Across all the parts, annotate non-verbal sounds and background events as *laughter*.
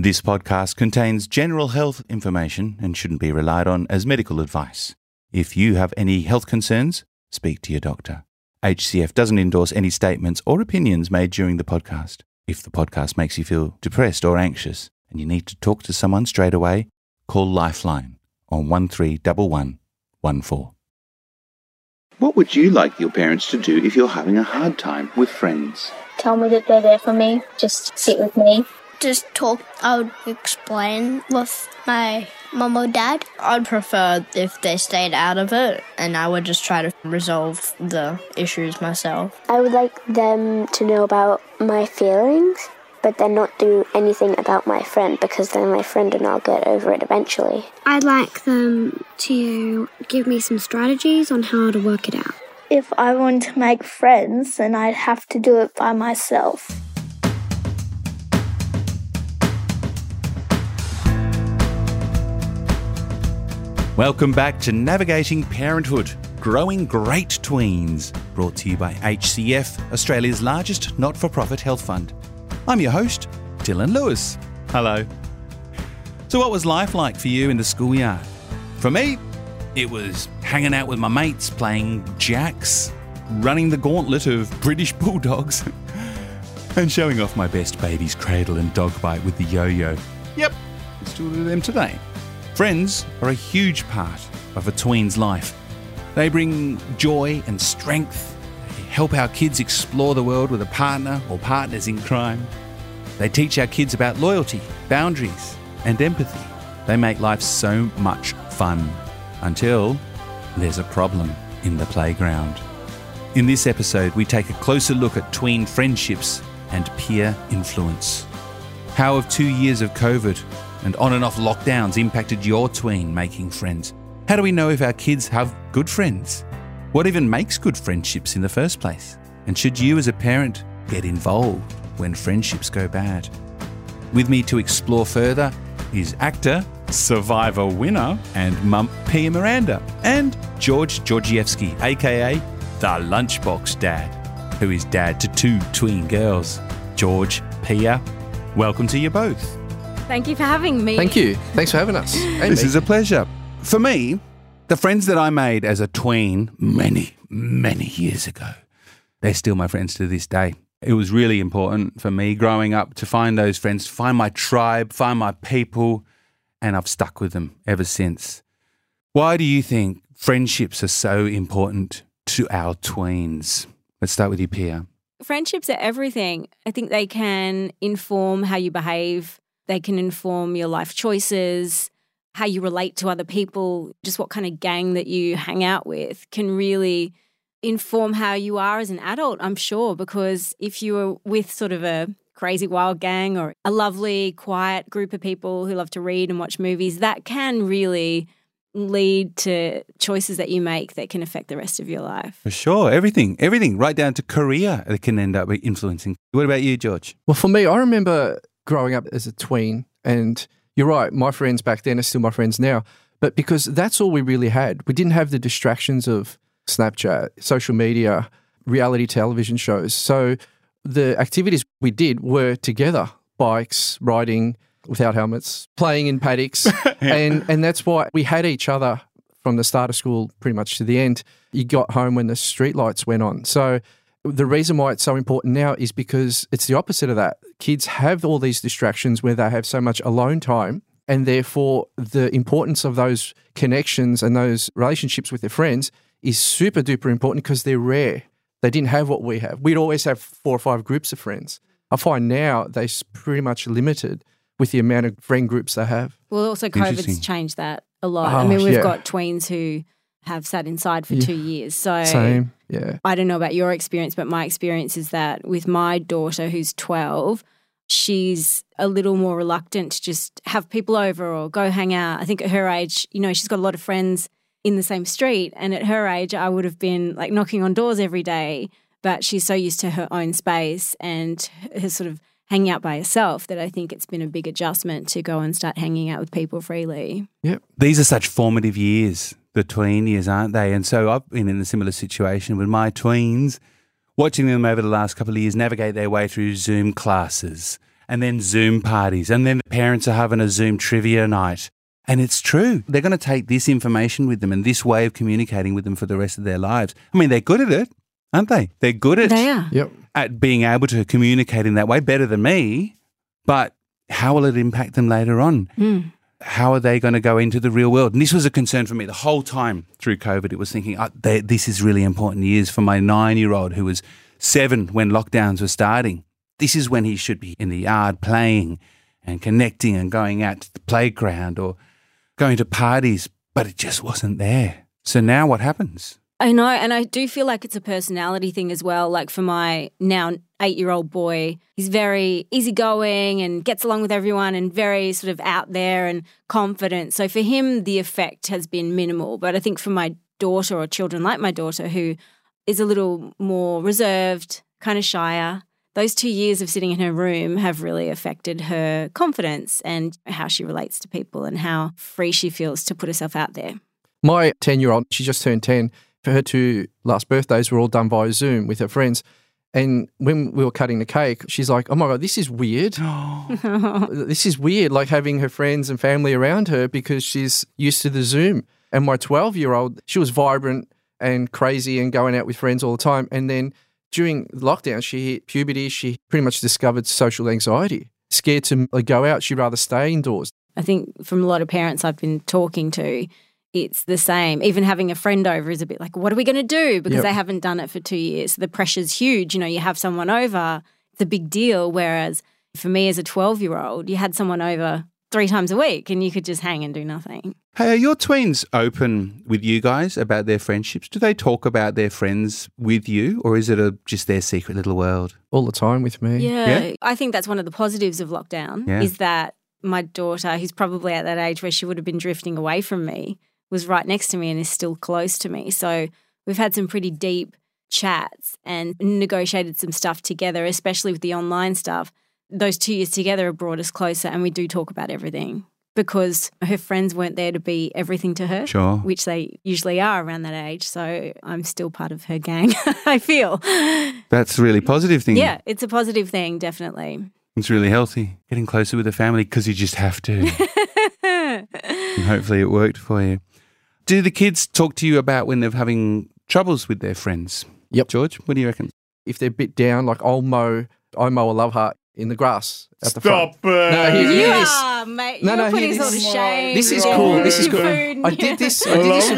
This podcast contains general health information and shouldn't be relied on as medical advice. If you have any health concerns, speak to your doctor. HCF doesn't endorse any statements or opinions made during the podcast. If the podcast makes you feel depressed or anxious and you need to talk to someone straight away, call Lifeline on 131114. What would you like your parents to do if you're having a hard time with friends? Tell me that they're there for me. Just sit with me. Just talk. I would explain with my mum or dad. I'd prefer if they stayed out of it and I would just try to resolve the issues myself. I would like them to know about my feelings, but then not do anything about my friend because then my friend and I'll get over it eventually. I'd like them to give me some strategies on how to work it out. If I want to make friends, then I'd have to do it by myself. Welcome back to Navigating Parenthood Growing Great Tweens, brought to you by HCF, Australia's largest not for profit health fund. I'm your host, Dylan Lewis. Hello. So, what was life like for you in the schoolyard? For me, it was hanging out with my mates, playing jacks, running the gauntlet of British *laughs* bulldogs, and showing off my best baby's cradle and dog bite with the yo yo. Yep, still do them today. Friends are a huge part of a tween's life. They bring joy and strength. They help our kids explore the world with a partner or partners in crime. They teach our kids about loyalty, boundaries, and empathy. They make life so much fun until there's a problem in the playground. In this episode, we take a closer look at tween friendships and peer influence. How have two years of COVID and on and off lockdowns impacted your tween making friends? How do we know if our kids have good friends? What even makes good friendships in the first place? And should you, as a parent, get involved when friendships go bad? With me to explore further is actor, survivor winner, and mum Pia Miranda, and George Georgievsky, aka the Lunchbox Dad, who is dad to two tween girls. George, Pia, welcome to you both. Thank you for having me. Thank you. Thanks for having us. And This is a pleasure. For me, the friends that I made as a tween many, many years ago, they're still my friends to this day. It was really important for me growing up to find those friends, find my tribe, find my people, and I've stuck with them ever since. Why do you think friendships are so important to our tweens? Let's start with you, Pia. Friendships are everything. I think they can inform how you behave, they can inform your life choices, how you relate to other people, just what kind of gang that you hang out with can really inform how you are as an adult, I'm sure. Because if you are with sort of a crazy wild gang or a lovely, quiet group of people who love to read and watch movies, that can really lead to choices that you make that can affect the rest of your life. For sure. Everything, everything, right down to career, it can end up influencing. What about you, George? well, for me, I remember growing up as a tween, and you're right, my friends back then are still my friends now. But because that's all we really had, we didn't have the distractions of Snapchat, social media, reality television shows. So the activities we did were together bikes, riding without helmets, playing in paddocks. *laughs* and, and that's why we had each other from the start of school pretty much to the end. You got home when the street lights went on. So the reason why it's so important now is because it's the opposite of that. Kids have all these distractions where they have so much alone time, and therefore the importance of those connections and those relationships with their friends is super duper important because they're rare. They didn't have what we have. We'd always have four or five groups of friends. I find now they're pretty much limited with the amount of friend groups they have. Well, also COVID's changed that a lot. Oh, I ah, mean, we've yeah. got tweens who have sat inside for Yeah. two years. So Same, yeah. I don't know about your experience, but my experience is that with my daughter who's 12, she's a little more reluctant to just have people over or go hang out. I think at her age, you know, she's got a lot of friends in the same street. And at her age, I would have been like knocking on doors every day. But she's so used to her own space and her sort of hanging out by herself that I think it's been a big adjustment to go and start hanging out with people freely. Yeah. These are such formative years, the tween years, aren't they? And so I've been in a similar situation with my tweens, watching them over the last couple of years navigate their way through Zoom classes and then Zoom parties, and then the parents are having a Zoom trivia night. And it's true. They're going to take this information with them and this way of communicating with them for the rest of their lives. I mean, they're good at it, aren't they? They're good at, They are. Yep. at being able to communicate in that way better than me. But how will it impact them later on? Mm. How are they going to go into the real world? And this was a concern for me the whole time through COVID. It was thinking, they, this is really important years for my nine year old who was seven when lockdowns were starting. This is when he should be in the yard playing and connecting and going out to the playground or going to parties, but it just wasn't there. So now what happens? I know, and I do feel like it's a personality thing as well. Like for my now eight year old boy, he's very easygoing and gets along with everyone and very sort of out there and confident. So for him, the effect has been minimal. But I think for my daughter or children like my daughter, who is a little more reserved, kind of shyer, those two years of sitting in her room have really affected her confidence and how she relates to people and how free she feels to put herself out there. My 10 year old, she just turned 10. For her two last birthdays were all done via Zoom with her friends. And when we were cutting the cake, she's like, oh my God, this is weird. *gasps* *laughs* this is weird, like having her friends and family around her because she's used to the Zoom. And my 12 year old, she was vibrant and crazy and going out with friends all the time. And then during lockdown, she hit puberty. She pretty much discovered social anxiety. Scared to go out, she'd rather stay indoors. I think from a lot of parents I've been talking to, it's the same. Even having a friend over is a bit like, what are we going to do? Because Yep. they haven't done it for two years. The pressure's huge. You know, you have someone over, it's a big deal. Whereas for me as a 12 year old, you had someone over three times a week and you could just hang and do nothing. Hey, are your tweens open with you guys about their friendships? Do they talk about their friends with you, or is it a, just their secret little world? All the time with me. Yeah, Yeah? I think that's one of the positives of lockdown Yeah. is that my daughter, who's probably at that age where she would have been drifting away from me, was right next to me and is still close to me. So we've had some pretty deep chats and negotiated some stuff together, especially with the online stuff. Those two years together have brought us closer and we do talk about everything because her friends weren't there to be everything to her. Sure. Which they usually are around that age. So I'm still part of her gang, *laughs* I feel. That's a really positive thing. Yeah, it's a positive thing, definitely. It's really healthy. Getting closer with the family because you just have to. *laughs* and hopefully it worked for you. Do the kids talk to you about when they're having troubles with their friends? Yep. George, what do you reckon? if they're a bit down, like I'll mow, I mow a love heart in the grass at the front. Stop it. No, here, You here it is. are, mate. No, You're no, putting here, us this- shame. This is cool. This is cool. food I did this. I did this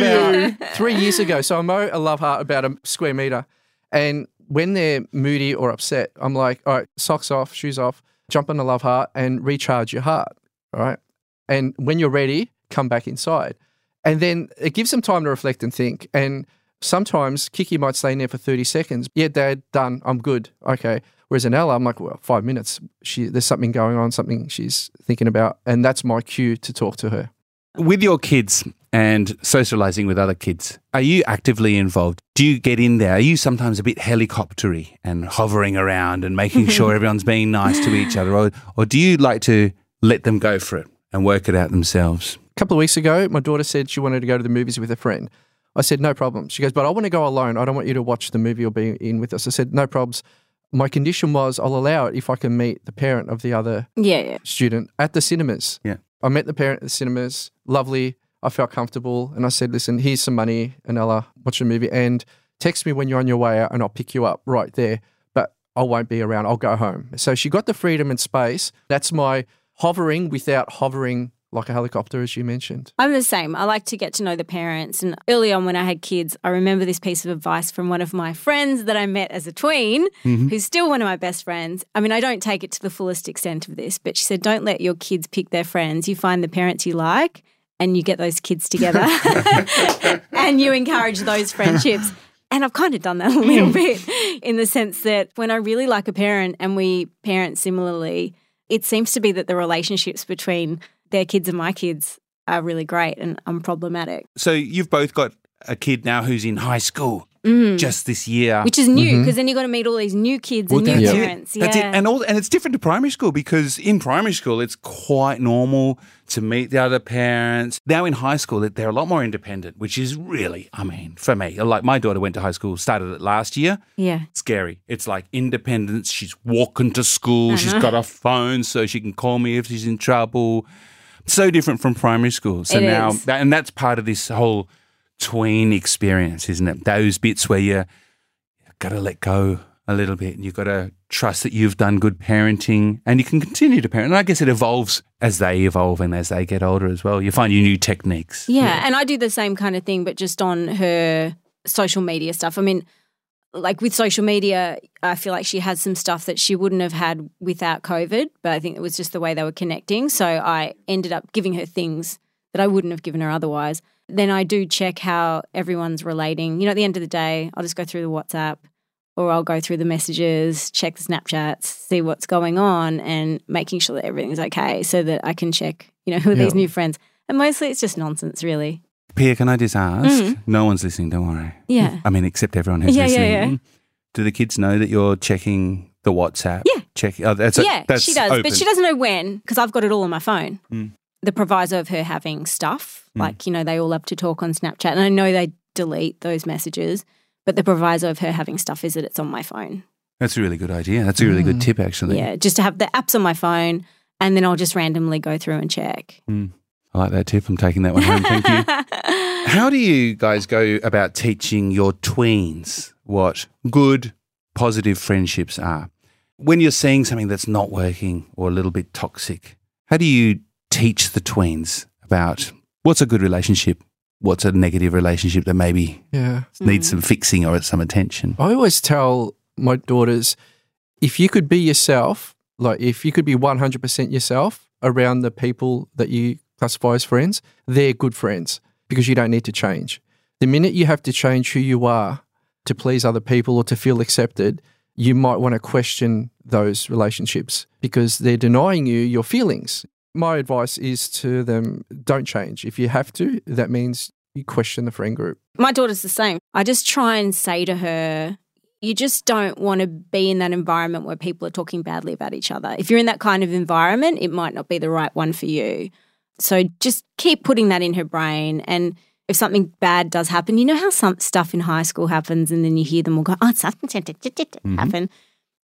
about three years ago. So I mow a love heart about a square meter, and when they're moody or upset, I'm like, all right, socks off, shoes off, jump on the love heart, and recharge your heart. All right, and when you're ready, come back inside, and then it gives them time to reflect and think. And sometimes Kiki might stay in there for 30 seconds. Yeah, Dad, done. I'm good. Okay. Whereas in Ella, I'm like, well, five minutes. She, there's something going on, something she's thinking about, and that's my cue to talk to her. With your kids and socializing with other kids, are you actively involved? Do you get in there? Are you sometimes a bit helicoptery and hovering around and making *laughs* sure everyone's being nice to each other? Or, or do you like to let them go for it and work it out themselves? A couple of weeks ago, my daughter said she wanted to go to the movies with a friend. I said, no problem. She goes, but I want to go alone. I don't want you to watch the movie or be in with us. I said, no problems. My condition was I'll allow it if I can meet the parent of the other Yeah, yeah. student at the cinemas. Yeah. I met the parent at the cinemas. Lovely. I felt comfortable. And I said, listen, here's some money, Anella, watch the movie. And text me when you're on your way out and I'll pick you up right there. But I won't be around. I'll go home. So she got the freedom and space. That's my hovering without hovering like a helicopter, as you mentioned. I'm the same. I like to get to know the parents. And early on, when I had kids, I remember this piece of advice from one of my friends that I met as a tween, mm-hmm. who's still one of my best friends. I mean, I don't take it to the fullest extent of this, but she said, don't let your kids pick their friends. You find the parents you like and you get those kids together *laughs* *laughs* and you encourage those friendships. And I've kind of done that a little mm. bit in the sense that when I really like a parent and we parent similarly, it seems to be that the relationships between their kids and my kids are really great and unproblematic. So you've both got a kid now who's in high school. Mm. just this year. Which is new because then you've got to meet all these new kids Well, and new that's it. parents. That's it. Yeah. And all and it's different to primary school because in primary school it's quite normal to meet the other parents. Now in high school they're a lot more independent, which is really, I mean, for me, like my daughter went to high school, started it last year. yeah. Scary. It's like independence. She's walking to school. She's got a phone so she can call me if she's in trouble. So different from primary school. So It now, is. that, and that's part of this whole tween experience, isn't it? Those bits where you got to let go a little bit and you've got to trust that you've done good parenting and you can continue to parent. And I guess it evolves as they evolve and as they get older as well. You find your new techniques. Yeah, and I do the same kind of thing, but just on her social media stuff. I mean, like with social media, I feel like she has some stuff that she wouldn't have had without COVID, but I think it was just the way they were connecting. So I ended up giving her things that I wouldn't have given her otherwise. Then I do check how everyone's relating. You know, at the end of the day, I'll just go through the WhatsApp or I'll go through the messages, check the Snapchats, see what's going on, and making sure that everything's okay so that I can check, you know, who are these new friends. And mostly it's just nonsense, really. Pia, can I just ask? No one's listening, don't worry. Mm. Yeah. I mean, except everyone who's Yeah, yeah, listening. yeah. Do the kids know that you're checking the WhatsApp? Yeah. Check. Oh, that's a- yeah, that's she does, open. but she doesn't know when because I've got it all on my phone. Mm. The proviso of her having stuff, Mm. like you know, they all love to talk on Snapchat, and I know they delete those messages, but the proviso of her having stuff is that it's on my phone. That's a really good idea. That's a really good tip, actually. Yeah, just to have the apps on my phone, and then I'll just randomly go through and check. Mm. I like that tip. I'm taking that one home. Thank you. *laughs* How do you guys go about teaching your tweens what good, positive friendships are? When you're seeing something that's not working or a little bit toxic, how do you teach the tweens about what's a good relationship? What's a negative relationship that maybe Yeah. needs mm. some fixing or some attention? I always tell my daughters if you could be yourself, like if you could be 100% yourself around the people that you classify as friends, they're good friends because you don't need to change. The minute you have to change who you are to please other people or to feel accepted, you might want to question those relationships because they're denying you your feelings. My advice is to them don't change. If you have to, that means you question the friend group. My daughter's the same. I just try and say to her, you just don't want to be in that environment where people are talking badly about each other. If you're in that kind of environment, it might not be the right one for you. So just keep putting that in her brain. And if something bad does happen, you know how some stuff in high school happens and then you hear them all go, oh, it's happened. Mm-hmm. happen.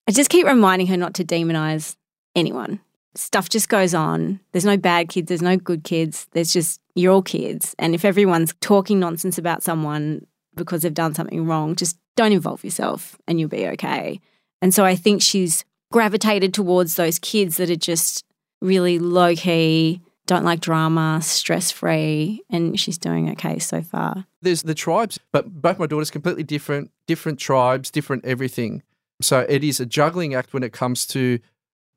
I just keep reminding her not to demonize anyone. Stuff just goes on. There's no bad kids, there's no good kids. There's just, you're all kids. And if everyone's talking nonsense about someone because they've done something wrong, just don't involve yourself and you'll be okay. And so I think she's gravitated towards those kids that are just really low key, don't like drama, stress free, and she's doing okay so far. there's the tribes, but both my daughters completely different, different tribes, different everything. So it is a juggling act when it comes to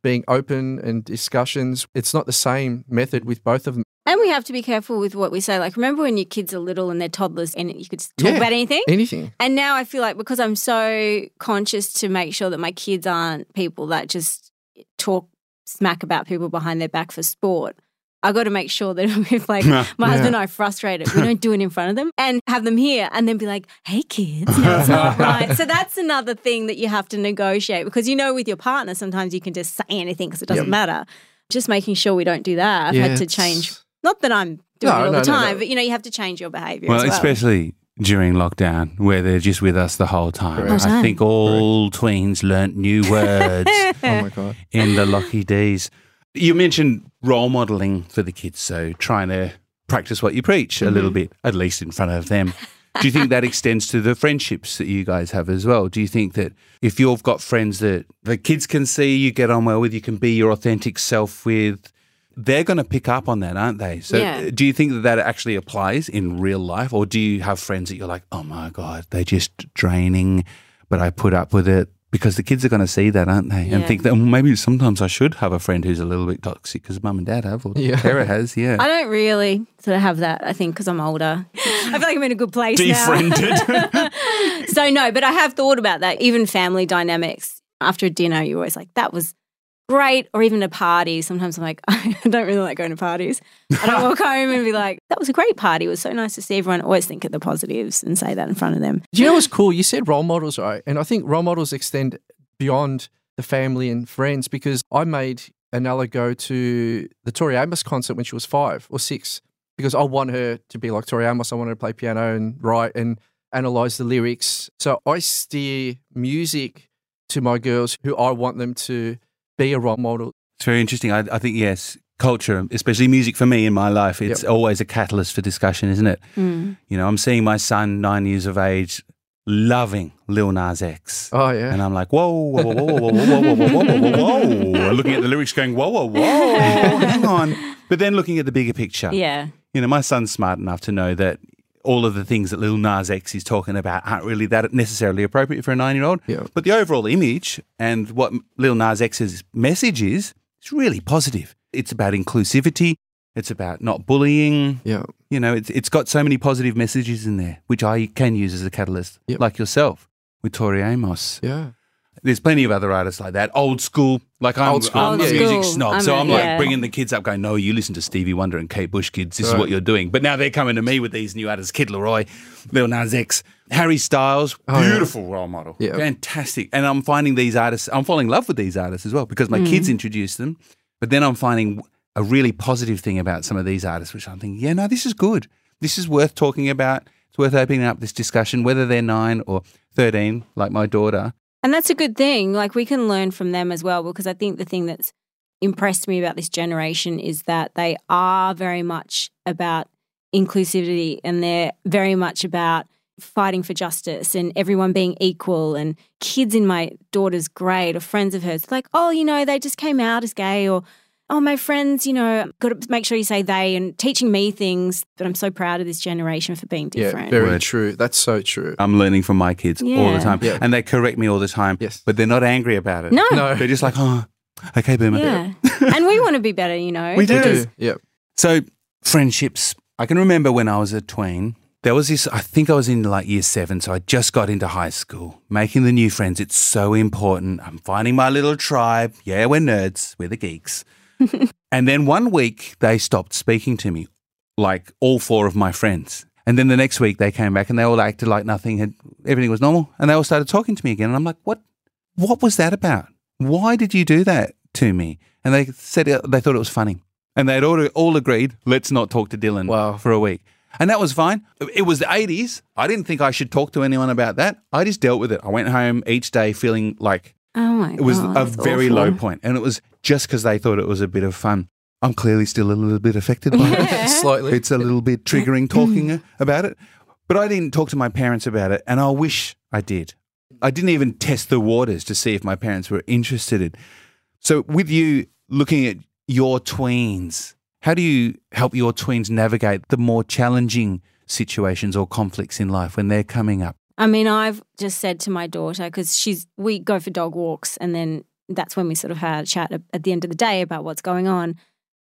being open and discussions. It's not the same method with both of them. And we have to be careful with what we say. Like, remember when your kids are little and they're toddlers and you could talk Yeah. about anything? Anything. And now I feel like because I'm so conscious to make sure that my kids aren't people that just talk smack about people behind their back for sport. I got to make sure that *laughs* if like my husband and I are frustrated, we don't do it in front of them and have them here and then be like, "Hey kids, no, it's not *laughs* right." So that's another thing that you have to negotiate because you know with your partner sometimes you can just say anything because it doesn't Yep. matter. Just making sure we don't do that. I've Yeah, had to change. Not that I'm doing No, it all no, the time, no. but you know you have to change your behaviour. Well, as well. especially during lockdown where they're just with us the whole time. Correct. Whole I think all tweens learnt new words *laughs* Oh my God. in the Lockie D's. You mentioned role modeling for the kids, so trying to practice what you preach a little mm-hmm. bit, at least in front of them. Do you think that extends to the friendships that you guys have as well? Do you think that if you've got friends that the kids can see you get on well with, you can be your authentic self with, they're going to pick up on that, aren't they? So, Yeah. do you think that that actually applies in real life, or do you have friends that you're like, oh my god, they're just draining, but I put up with it because the kids are going to see that, aren't they? And Yeah. think that well, maybe sometimes I should have a friend who's a little bit toxic because mum and dad have, or Yeah. Tara has, yeah. I don't really sort of have that. I think because I'm older, I feel like I'm in a good place now. Defriended. *laughs* so no, but I have thought about that. Even family dynamics. After dinner, you're always like, "That was great. Or even a party. Sometimes I'm like, *laughs* I don't really like going to parties. And I walk home and be like, that was a great party. It was so nice to see everyone. Always think of the positives and say that in front of them. Do you know what's cool? You said role models, right? And I think role models extend beyond the family and friends because I made Anella go to the Tori Amos concert when she was five or six because I want her to be like Tori Amos. I want her to play piano and write and analyze the lyrics. So I steer music to my girls who I want them to be a role model. It's very interesting. I, I think, yes, culture, especially music for me in my life, it's always a catalyst for discussion, isn't it? Mm. You know, I'm seeing my son, nine years of age, loving Lil Nas X. Oh, yeah. And I'm like, whoa, whoa, whoa, whoa, whoa, whoa, whoa, whoa, whoa, whoa, whoa, whoa. *laughs* Looking at the lyrics going, whoa, whoa, whoa, *laughs* hang on. But then looking at the bigger picture. Yeah. You know, my son's smart enough to know that all of the things that Lil Nas X is talking about aren't really that necessarily appropriate for a nine year old. Yeah. But the overall image and what Lil Nas X's message is, is really positive. It's about inclusivity. It's about not bullying. Yeah. You know, it's, it's got so many positive messages in there, which I can use as a catalyst, Yep. like yourself with Tori Amos. Yeah. There's plenty of other artists like that. Old school, like I'm, Old school, I'm a yeah. music snob, I'm so I'm yeah. like bringing the kids up, going, "No, you listen to Stevie Wonder and Kate Bush, kids. This is what you're doing." But now they're coming to me with these new artists: Kid LAROI, Lil Nas X, Harry Styles, Oh, yeah. beautiful role model, Yeah. fantastic. And I'm finding these artists, I'm falling in love with these artists as well because my mm. kids introduced them. But then I'm finding a really positive thing about some of these artists, which I'm thinking, yeah, no, this is good. This is worth talking about. It's worth opening up this discussion, whether they're nine or 13, like my daughter. And that's a good thing. Like we can learn from them as well, because I think the thing that's impressed me about this generation is that they are very much about inclusivity and they're very much about fighting for justice and everyone being equal and kids in my daughter's grade or friends of hers like oh you know they just came out as gay or oh my friends you know got to make sure you say they and teaching me things but i'm so proud of this generation for being different Yeah. Very Word. true. That's so true. I'm learning from my kids all the time. Yeah. And they correct me all the time. Yes. But they're not angry about it. no No. They're just like, oh, okay, boomer. yeah *laughs* and we want to be better you know We do. We do. Yeah. So, friendships. I can remember when I was a tween, there was this, I think I was in like year seven. So I just got into high school, making the new friends. It's so important. I'm finding my little tribe. Yeah, we're nerds, we're the geeks. *laughs* and then one week they stopped speaking to me, like all four of my friends. And then the next week they came back and they all acted like nothing had, everything was normal. And they all started talking to me again. And I'm like, what, what was that about? Why did you do that to me? And they said it, they thought it was funny. And they'd all, all agreed, let's not talk to Dylan Wow. for a week. And that was fine. It was the 80s. I didn't think I should talk to anyone about that. I just dealt with it. I went home each day feeling like oh my it was God, a that's very awful. low. And it was just because they thought it was a bit of fun. I'm clearly still a little bit affected by it. *laughs* Slightly. It's a little bit triggering mm. talking about it. But I didn't talk to my parents about it, and I wish I did. I didn't even test the waters to see if my parents were interested in. So, with you looking at your tweens, how do you help your tweens navigate the more challenging situations or conflicts in life when they're coming up? I mean, I've just said to my daughter because she's we go for dog walks, and then that's when we sort of had a chat at- at the end of the day about what's going on.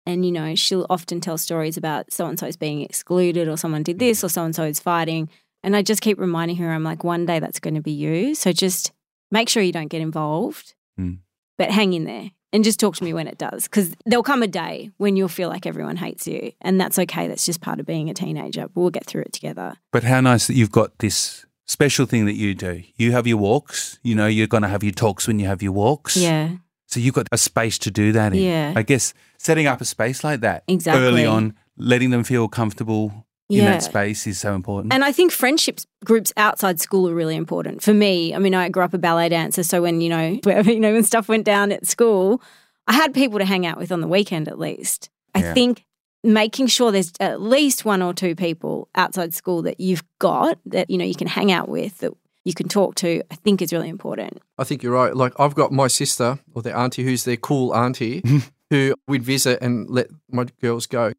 And you know, she'll often tell stories about so and so's being excluded, or someone did this, or so and so is fighting. And I just keep reminding her, I'm like, one day that's going to be you. So just make sure you don't get involved, Mm. but hang in there and just talk to me when it does, because there'll come a day when you'll feel like everyone hates you, and that's okay. That's just part of being a teenager. We'll get through it together. But how nice that you've got this special thing that you do. You have your walks, you know, you're going to have your talks when you have your walks. Yeah. So you've got a space to do that in. Yeah. I guess setting up a space like that Exactly. early on, letting them feel comfortable in that space is so important. And I think friendships groups outside school are really important for me. I mean, I grew up a ballet dancer, so when you know, *laughs* wherever, you know, when stuff went down at school, I had people to hang out with on the weekend at least. I Yeah. think making sure there's at least one or two people outside school that you've got that you know you can hang out with that you can talk to, I think is really important. I think you're right. Like I've got my sister or their auntie who's their cool auntie *laughs* who we'd visit and let my girls go.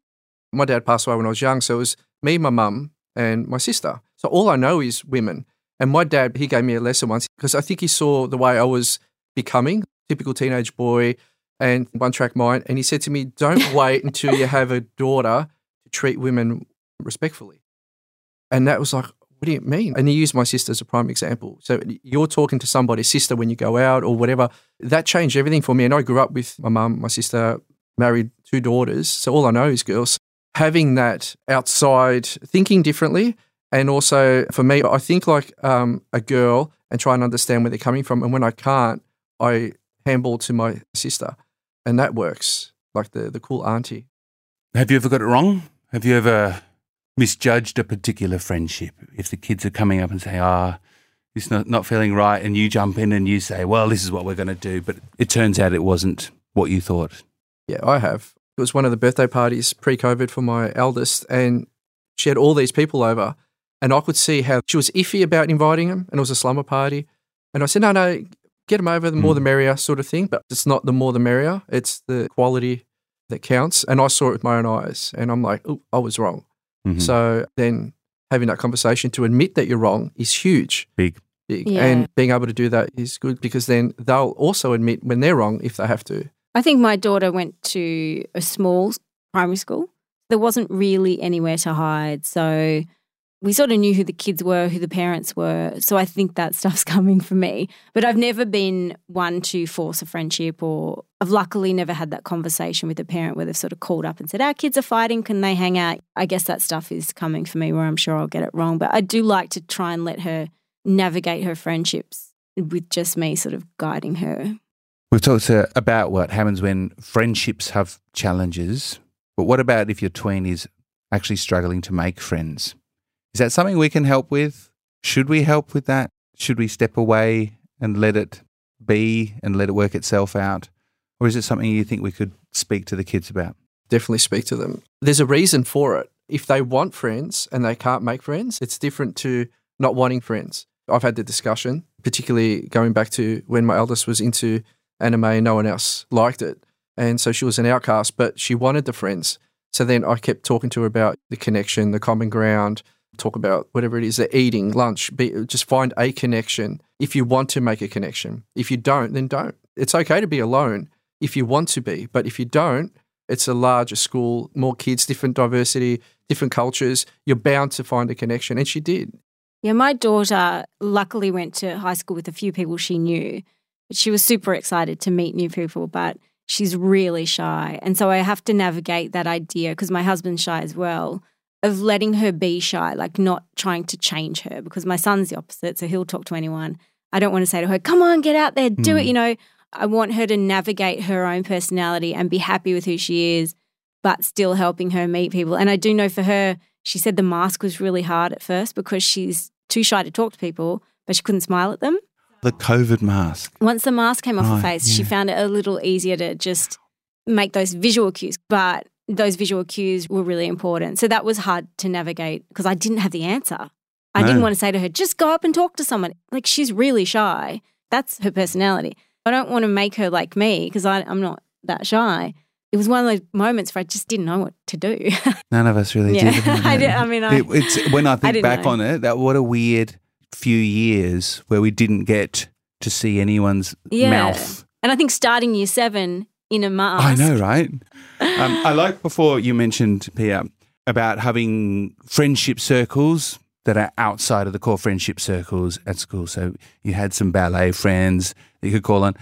My dad passed away when I was young, so it was me, my mum, and my sister. So all I know is women. And my dad, he gave me a lesson once because I think he saw the way I was becoming, typical teenage boy and one track mind. And he said to me, Don't *laughs* wait until you have a daughter to treat women respectfully. And that was like, what do you mean? And he used my sister as a prime example. So you're talking to somebody's sister when you go out or whatever. That changed everything for me. And I grew up with my mum, my sister, married two daughters. So all I know is girls. Having that outside thinking differently. And also for me, I think like um, a girl and try and understand where they're coming from. And when I can't, I handball to my sister. And that works, like the, the cool auntie. Have you ever got it wrong? Have you ever misjudged a particular friendship? If the kids are coming up and say, ah, it's not, not feeling right, and you jump in and you say, well, this is what we're going to do, but it turns out it wasn't what you thought. Yeah, I have. It was one of the birthday parties pre COVID for my eldest, and she had all these people over, and I could see how she was iffy about inviting them, and it was a slumber party. And I said, no, no, get them over, the more the mm. merrier sort of thing. But it's not the more the merrier, it's the quality that counts. And I saw it with my own eyes, and I'm like, oh, I was wrong. Mm-hmm. So then having that conversation to admit that you're wrong is huge. Big. Big. Yeah. And being able to do that is good because then they'll also admit when they're wrong if they have to. I think my daughter went to a small primary school. There wasn't really anywhere to hide. So we sort of knew who the kids were, who the parents were. So I think that stuff's *laughs* coming for me. But I've never been one to force a friendship, or I've luckily never had that conversation with a parent where they've sort of called up and said, Our kids are fighting, can they hang out? I guess that stuff is coming for me where I'm sure I'll get it wrong. But I do like to try and let her navigate her friendships with just me sort of guiding her. We've talked uh, about what happens when friendships have challenges, but what about if your tween is actually struggling to make friends? Is that something we can help with? Should we help with that? Should we step away and let it be and let it work itself out? Or is it something you think we could speak to the kids about? Definitely speak to them. There's a reason for it. If they want friends and they can't make friends, it's different to not wanting friends. I've had the discussion, particularly going back to when my eldest was into anime and no one else liked it. And so she was an outcast, but she wanted the friends. So then I kept talking to her about the connection, the common ground, talk about whatever it is they're eating, lunch, be, just find a connection if you want to make a connection. If you don't, then don't. It's okay to be alone if you want to be, but if you don't, it's a larger school, more kids, different diversity, different cultures. You're bound to find a connection. And she did. Yeah, my daughter luckily went to high school with a few people she knew. But she was super excited to meet new people, but she's really shy. And so I have to navigate that idea because my husband's shy as well of letting her be shy, like not trying to change her because my son's the opposite. So he'll talk to anyone. I don't want to say to her, come on, get out there, do mm. it. You know, I want her to navigate her own personality and be happy with who she is, but still helping her meet people. And I do know for her, she said the mask was really hard at first because she's too shy to talk to people, but she couldn't smile at them. The COVID mask. Once the mask came off oh, her face, yeah. she found it a little easier to just make those visual cues. But those visual cues were really important. So that was hard to navigate because I didn't have the answer. I no. didn't want to say to her, just go up and talk to someone. Like she's really shy. That's her personality. I don't want to make her like me because I'm not that shy. It was one of those moments where I just didn't know what to do. *laughs* None of us really yeah. did. *laughs* I, did I mean, I, it, it's when I *laughs* think I back know. on it, that what a weird few years where we didn't get to see anyone's yeah. mouth. And I think starting year seven in a mask. I know, right? Um, I like before you mentioned, Pia, about having friendship circles that are outside of the core friendship circles at school. So you had some ballet friends that you could call on.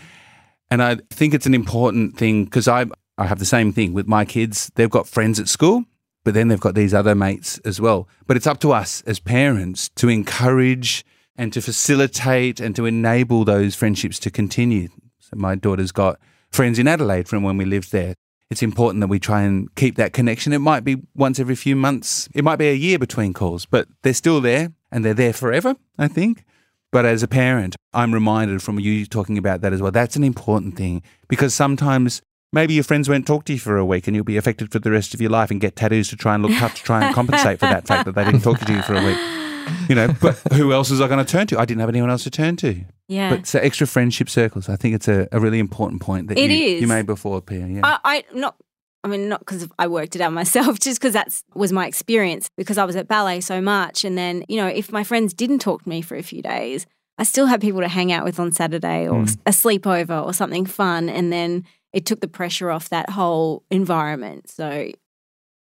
And I think it's an important thing because I, I have the same thing with my kids. They've got friends at school, but then they've got these other mates as well. But it's up to us as parents to encourage and to facilitate and to enable those friendships to continue. So my daughter's got friends in Adelaide from when we lived there. It's important that we try and keep that connection. It might be once every few months, it might be a year between calls, but they're still there and they're there forever, I think. But as a parent, I'm reminded from you talking about that as well. That's an important thing because sometimes maybe your friends won't talk to you for a week and you'll be affected for the rest of your life and get tattoos to try and look tough to try and compensate for that fact that they didn't talk to you for a week. *laughs* You know, but who else was I going to turn to? I didn't have anyone else to turn to. Yeah. But so extra friendship circles, I think it's a, a really important point that it you, is. you made before, Pia. Yeah. I, I not I mean, not because I worked it out *laughs* myself, just because that was my experience because I was at ballet so much. And then, you know, if my friends didn't talk to me for a few days, I still had people to hang out with on Saturday or mm. a sleepover or something fun. And then it took the pressure off that whole environment. So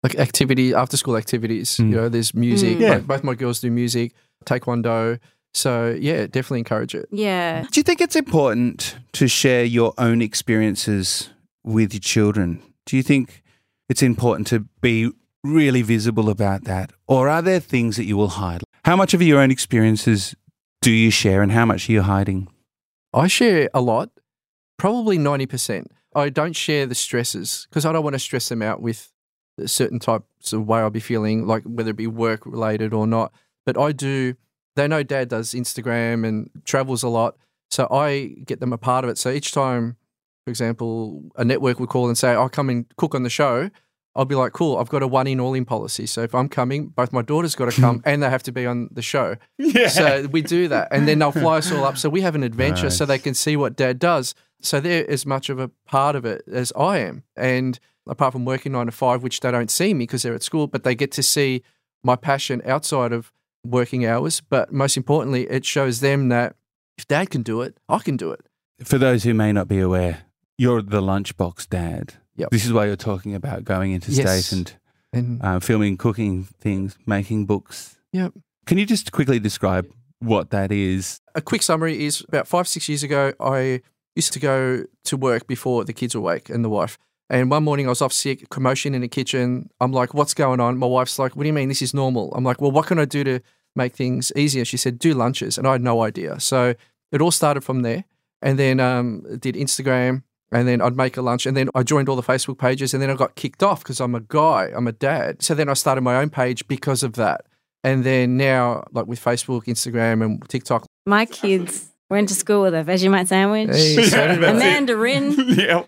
like activity after school activities. Mm. You know, there's music. Mm. Yeah. Like, both my girls do music, taekwondo. So yeah, definitely encourage it. Yeah. Do you think it's important to share your own experiences with your children? Do you think it's important to be really visible about that? Or are there things that you will hide? How much of your own experiences do you share and how much are you hiding? I share a lot, probably 90%. I don't share the stresses because I don't want to stress them out with a certain types of way I'll be feeling, like whether it be work related or not. But I do, they know dad does Instagram and travels a lot. So I get them a part of it. So each time, for example, a network would call and say, I'll come and cook on the show. I'll be like, cool, I've got a one in, all in policy. So if I'm coming, both my daughters got to come *laughs* and they have to be on the show. Yeah. So we do that. And then they'll fly us all up. So we have an adventure so they can see what dad does. So they're as much of a part of it as I am. And apart from working nine to five, which they don't see me because they're at school, but they get to see my passion outside of working hours. But most importantly, it shows them that if dad can do it, I can do it. For those who may not be aware, you're the lunchbox dad. Yep. This is why you're talking about going into Yes. state and And uh, filming, cooking things, making books. Yep. Can you just quickly describe what that is? a quick summary is about five, six years ago, I used to go to work before the kids were awake and the wife. And one morning I was off sick, commotion in the kitchen. I'm like, what's going on? My wife's like, what do you mean? This is normal. I'm like, well, what can I do to make things easier? She said, do lunches. And I had no idea. So it all started from there. And then um, did Instagram. And then I'd make a lunch. And then I joined all the Facebook pages. And then I got kicked off because I'm a guy, I'm a dad. So then I started my own page because of that. And then now, like with Facebook, Instagram, and TikTok, My kids went to school with a Vegemite sandwich, Hey, so did mandarin. yeah.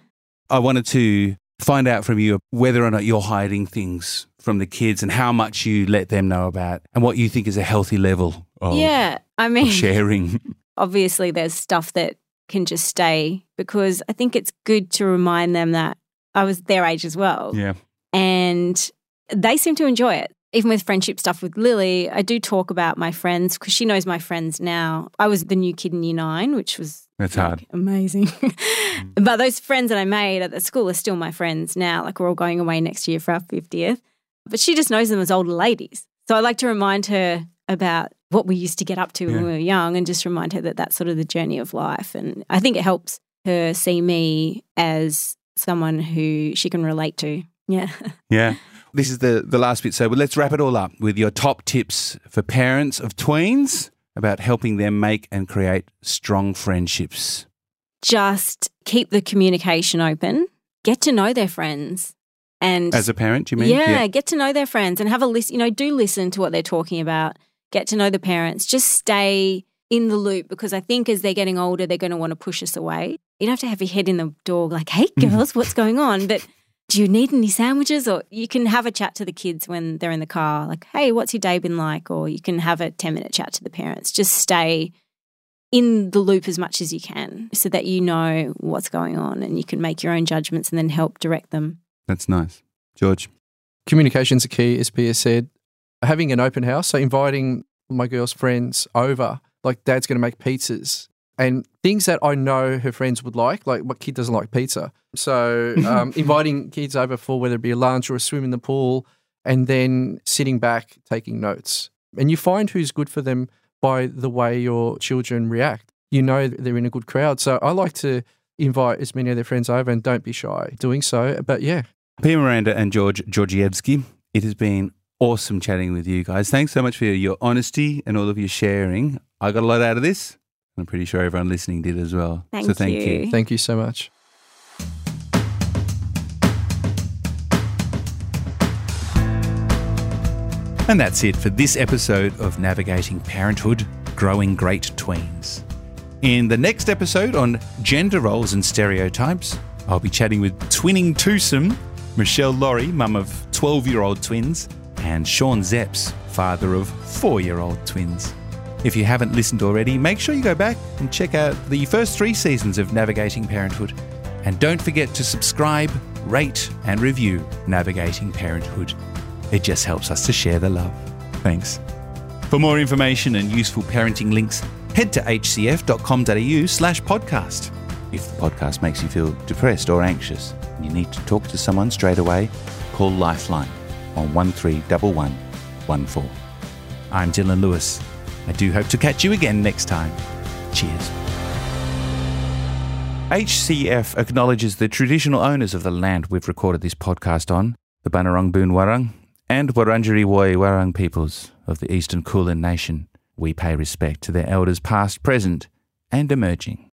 I wanted to find out from you whether or not you're hiding things from the kids and how much you let them know about and what you think is a healthy level of, Yeah. I mean, sharing. *laughs* *laughs* obviously there's stuff that can just stay because I think it's good to remind them that I was their age as well. Yeah. And they seem to enjoy it. Even with friendship stuff with Lily, I do talk about my friends because she knows my friends now. I was the new kid in year nine, which was That's like, hard. amazing. *laughs* but those friends that I made at the school are still my friends now. Like we're all going away next year for our 50th. But she just knows them as older ladies. So I like to remind her about what we used to get up to Yeah. when we were young and just remind her that that's sort of the journey of life. And I think it helps her see me as someone who she can relate to. Yeah. *laughs* Yeah. This is the, the last bit. So let's wrap it all up with your top tips for parents of tweens about helping them make and create strong friendships. just keep the communication open, get to know their friends. And As a parent, you mean? yeah, get to know their friends and have a listen. You know, do listen to what they're talking about. Get to know the parents. Just stay in the loop because I think as they're getting older, they're going to want to push us away. You don't have to have your head in the door like, "Hey, mm-hmm. girls, what's going on?" But do you need any sandwiches? Or you can have a chat to the kids when they're in the car, like, "Hey, what's your day been like?" Or you can have a ten minute chat to the parents. Just stay in the loop as much as you can so that you know what's going on and you can make your own judgments and then help direct them. That's nice. George. communication's a key, as Pia said. Having an open house, so inviting my girl's friends over, like dad's going to make pizzas and things that I know her friends would like, like what kid doesn't like pizza. So *laughs* um, inviting kids over for whether it be a lunch or a swim in the pool, and then sitting back taking notes. And you find who's good for them by the way your children react. You know they're in a good crowd. So I like to invite as many of their friends over and don't be shy doing so. But yeah, Pia Miranda and George Georgievsky, it has been awesome chatting with you guys. Thanks so much for your honesty and all of your sharing. I got a lot out of this. I'm pretty sure everyone listening did as well. Thank so thank you. you. thank you so much. And that's it for this episode of Navigating Parenthood Growing Great Tweens. In the next episode on gender roles and stereotypes, I'll be chatting with twinning twosome Michelle Laurie, mum of 12 year old twins, and Sean Zepps, father of four year old twins. If you haven't listened already, make sure you go back and check out the first three seasons of Navigating Parenthood. And don't forget to subscribe, rate, and review Navigating Parenthood. It just helps us to share the love. Thanks. For more information and useful parenting links, head to hcf.com.au slash podcast. If the podcast makes you feel depressed or anxious and you need to talk to someone straight away, call Lifeline on 131114. I'm Dylan Lewis. I do hope to catch you again next time. Cheers. HCF acknowledges the traditional owners of the land we've recorded this podcast on, the Bunurong Boon Wurrung and Wurundjeri Woi Wurrung peoples of the Eastern Kulin Nation. We pay respect to their elders past, present, and emerging.